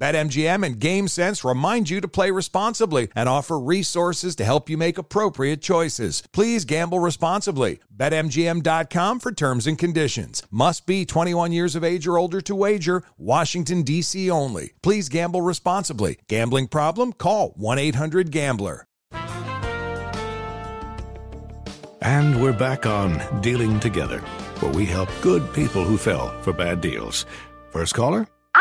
BetMGM and GameSense remind you to play responsibly and offer resources to help you make appropriate choices. Please gamble responsibly. BetMGM.com for terms and conditions. Must be 21 years of age or older to wager. Washington, D.C. only. Please gamble responsibly. Gambling problem? Call 1 800 Gambler. And we're back on Dealing Together, where we help good people who fell for bad deals. First caller?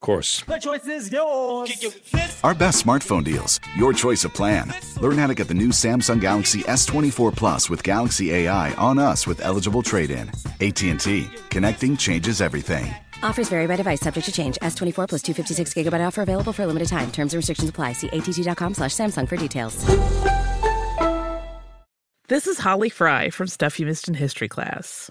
Of course. The choice is yours. Our best smartphone deals. Your choice of plan. Learn how to get the new Samsung Galaxy S24 Plus with Galaxy AI on us with eligible trade-in. AT&T. Connecting changes everything. Offers vary by device, subject to change. S24 plus 256 gigabyte offer available for a limited time. Terms and restrictions apply. See att.com slash Samsung for details. This is Holly Fry from Stuff You Missed in History class.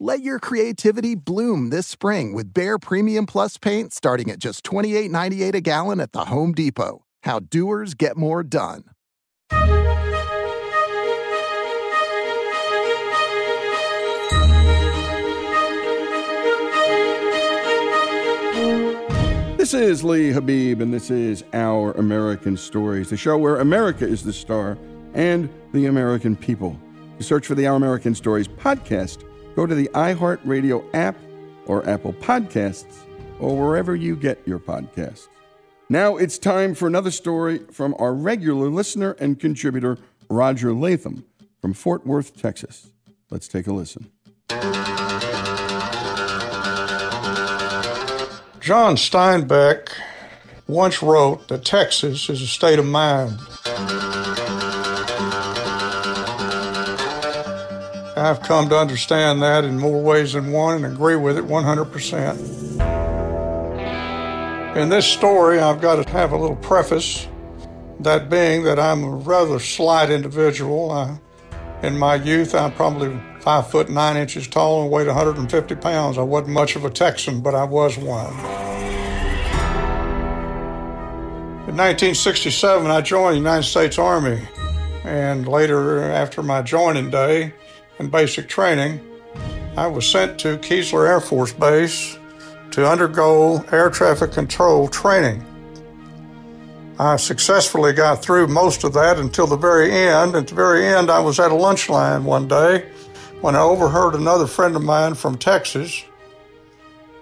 Let your creativity bloom this spring with Behr Premium Plus paint starting at just $28.98 a gallon at the Home Depot. How doers get more done. This is Lee Habib, and this is Our American Stories, the show where America is the star and the American people. To search for the Our American Stories podcast, go to the iHeartRadio app or Apple Podcasts or wherever you get your podcasts. Now it's time for another story from our regular listener and contributor, Roger Latham from Fort Worth, Texas. Let's take a listen. John Steinbeck once wrote that Texas is a state of mind. I've come to understand that in more ways than one and agree with it 100%. In this story, I've got to have a little preface, that being that I'm a rather slight individual. I, in my youth, I'm probably five foot nine inches tall and weighed 150 pounds. I wasn't much of a Texan, but I was one. In 1967, I joined the United States Army, and later, after my joining day and basic training, I was sent to Keesler Air Force Base to undergo air traffic control training. I successfully got through most of that until the very end. At the very end, I was at a lunch line one day when I overheard another friend of mine from Texas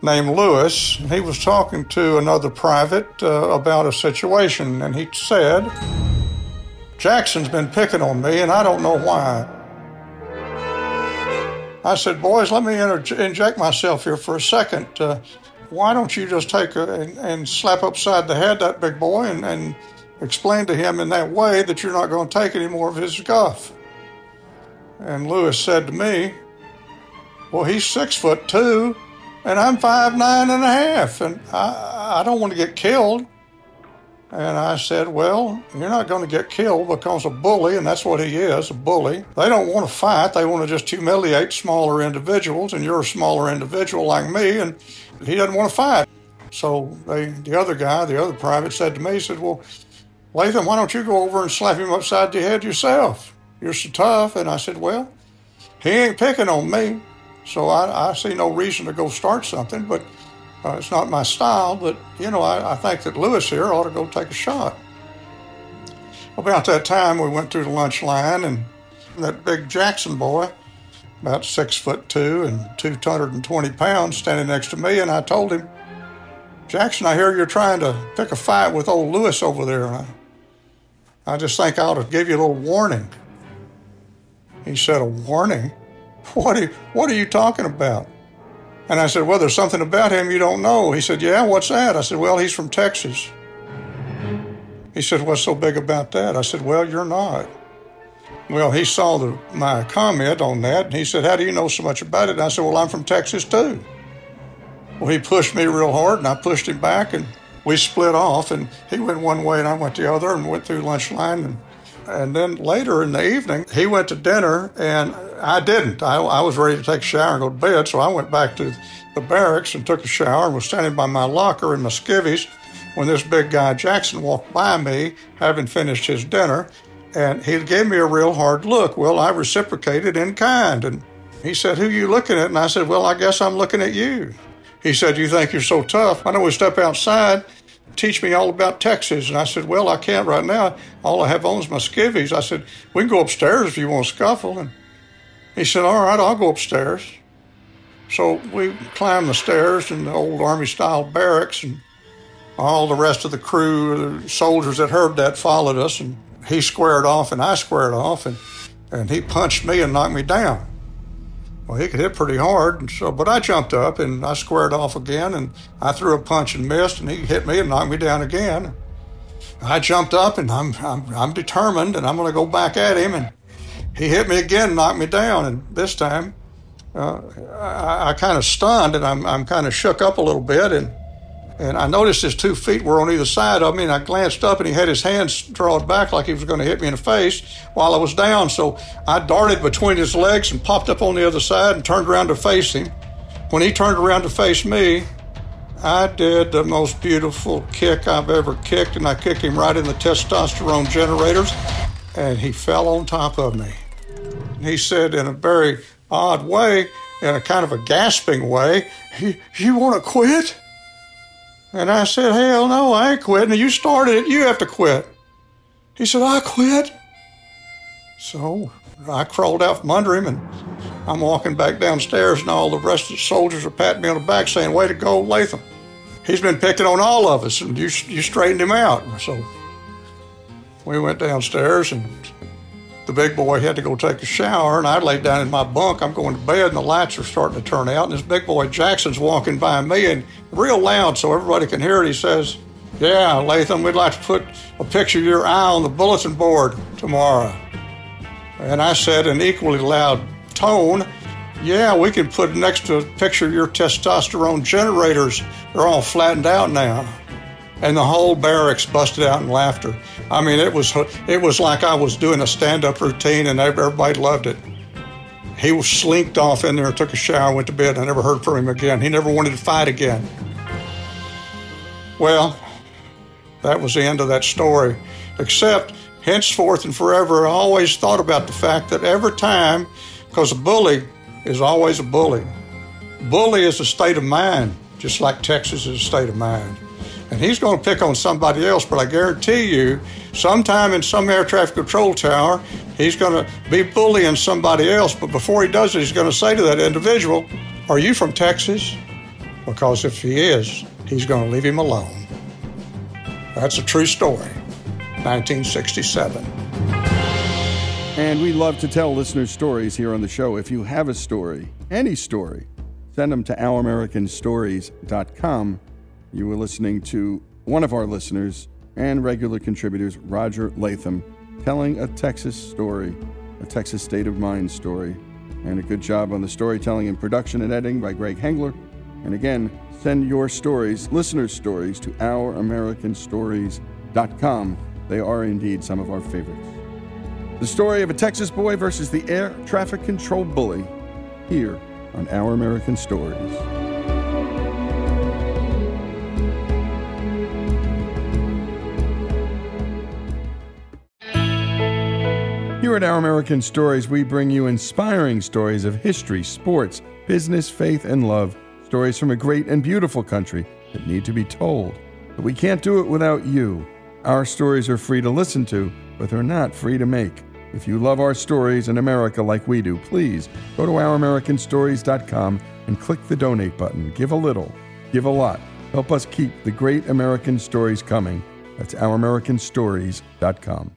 named Lewis. He was talking to another private uh, about a situation, and he said, Jackson's been picking on me, and I don't know why. I said, boys, let me inter- inject myself here for a second. Uh, why don't you just take a, and, and, slap upside the head that big boy and, and explain to him in that way that you're not going to take any more of his guff? And Lewis said to me, well, he's six foot two, and I'm five nine and a half, and I, I don't want to get killed. And I said, Well, you're not going to get killed because a bully, and that's what he is a bully. They don't want to fight, they want to just humiliate smaller individuals, and you're a smaller individual like me, and he doesn't want to fight. So they, the other guy, the other private, said to me, He said, Well, Latham, why don't you go over and slap him upside the head yourself? You're so tough. And I said, Well, he ain't picking on me, so I, I see no reason to go start something, but uh, it's not my style, but you know, I, I, think that Lewis here ought to go take a shot. About that time, we went through the lunch line, and that big Jackson boy, about six foot two and 220 pounds, standing next to me, and I told him, Jackson, I hear you're trying to pick a fight with old Lewis over there. I, I just think I ought to give you a little warning. He said, A warning? What are you, what are you talking about? And I said, Well, there's something about him you don't know. He said, Yeah, what's that? I said, Well, he's from Texas. He said, What's so big about that? I said, Well, you're not. Well, he saw the, my comment on that, and he said, How do you know so much about it? And I said, Well, I'm from Texas too. Well, he pushed me real hard, and I pushed him back, and we split off, and he went one way, and I went the other, and went through lunch line. And, and then later in the evening, he went to dinner, and I didn't. I, I, was ready to take a shower and go to bed, so I went back to the barracks and took a shower and was standing by my locker in my skivvies when this big guy Jackson walked by me, having finished his dinner, and he gave me a real hard look. Well, I reciprocated in kind, and he said, "Who you looking at?" And I said, "Well, I guess I'm looking at you." He said, "You think you're so tough? Why don't we step outside?" Teach me all about Texas. And I said, Well, I can't right now. All I have on is my skivvies. I said, We can go upstairs if you want to scuffle. And he said, All right, I'll go upstairs. So we climbed the stairs in the old Army style barracks, and all the rest of the crew, the soldiers that heard that, followed us. And he squared off, and I squared off, and, and he punched me and knocked me down. Well, he could hit pretty hard, and so but I jumped up and I squared off again, and I threw a punch and missed, and he hit me and knocked me down again. I jumped up and I'm I'm, I'm determined, and I'm going to go back at him, and he hit me again, knocked me down, and this time uh, I, I kind of stunned and I'm, I'm kind of shook up a little bit. And, and I noticed his two feet were on either side of me, and I glanced up and he had his hands drawn back like he was going to hit me in the face while I was down. So I darted between his legs and popped up on the other side and turned around to face him. When he turned around to face me, I did the most beautiful kick I've ever kicked, and I kicked him right in the testosterone generators, and he fell on top of me. He said in a very odd way, in a kind of a gasping way, You want to quit? And I said, Hell no, I ain't quitting. You started it, you have to quit. He said, I quit. So I crawled out from under him and I'm walking back downstairs, and all the rest of the soldiers are patting me on the back saying, Way to go, Latham. He's been picking on all of us, and you, you straightened him out. So we went downstairs and the big boy had to go take a shower, and I laid down in my bunk. I'm going to bed, and the lights are starting to turn out. And this big boy Jackson's walking by me, and real loud so everybody can hear it. He says, "Yeah, Latham, we'd like to put a picture of your eye on the bulletin board tomorrow." And I said in equally loud tone, "Yeah, we can put next to a picture of your testosterone generators. They're all flattened out now." And the whole barracks busted out in laughter. I mean, it was it was like I was doing a stand-up routine, and everybody loved it. He was slinked off in there, took a shower, went to bed. I never heard from him again. He never wanted to fight again. Well, that was the end of that story. Except, henceforth and forever, I always thought about the fact that every time, because a bully is always a bully. Bully is a state of mind, just like Texas is a state of mind and he's going to pick on somebody else. But I guarantee you, sometime in some air traffic control tower, he's going to be bullying somebody else. But before he does it, he's going to say to that individual, Are you from Texas? Because if he is, he's going to leave him alone. That's a true story. 1967. And we love to tell listeners stories here on the show. If you have a story, any story, send them to ouramericanstories.com. You were listening to one of our listeners and regular contributors, Roger Latham, telling a Texas story, a Texas state of mind story. And a good job on the storytelling and production and editing by Greg Hengler. And again, send your stories, listeners' stories, to ouramericanstories.com. They are indeed some of our favorites. The story of a Texas boy versus the air traffic control bully here on Our American Stories. Here at Our American Stories, we bring you inspiring stories of history, sports, business, faith, and love. Stories from a great and beautiful country that need to be told. But we can't do it without you. Our stories are free to listen to, but they're not free to make. If you love our stories in America like we do, please go to ouramericanstories.com and click the donate button. Give a little, give a lot. Help us keep the great American stories coming. That's ouramericanstories.com.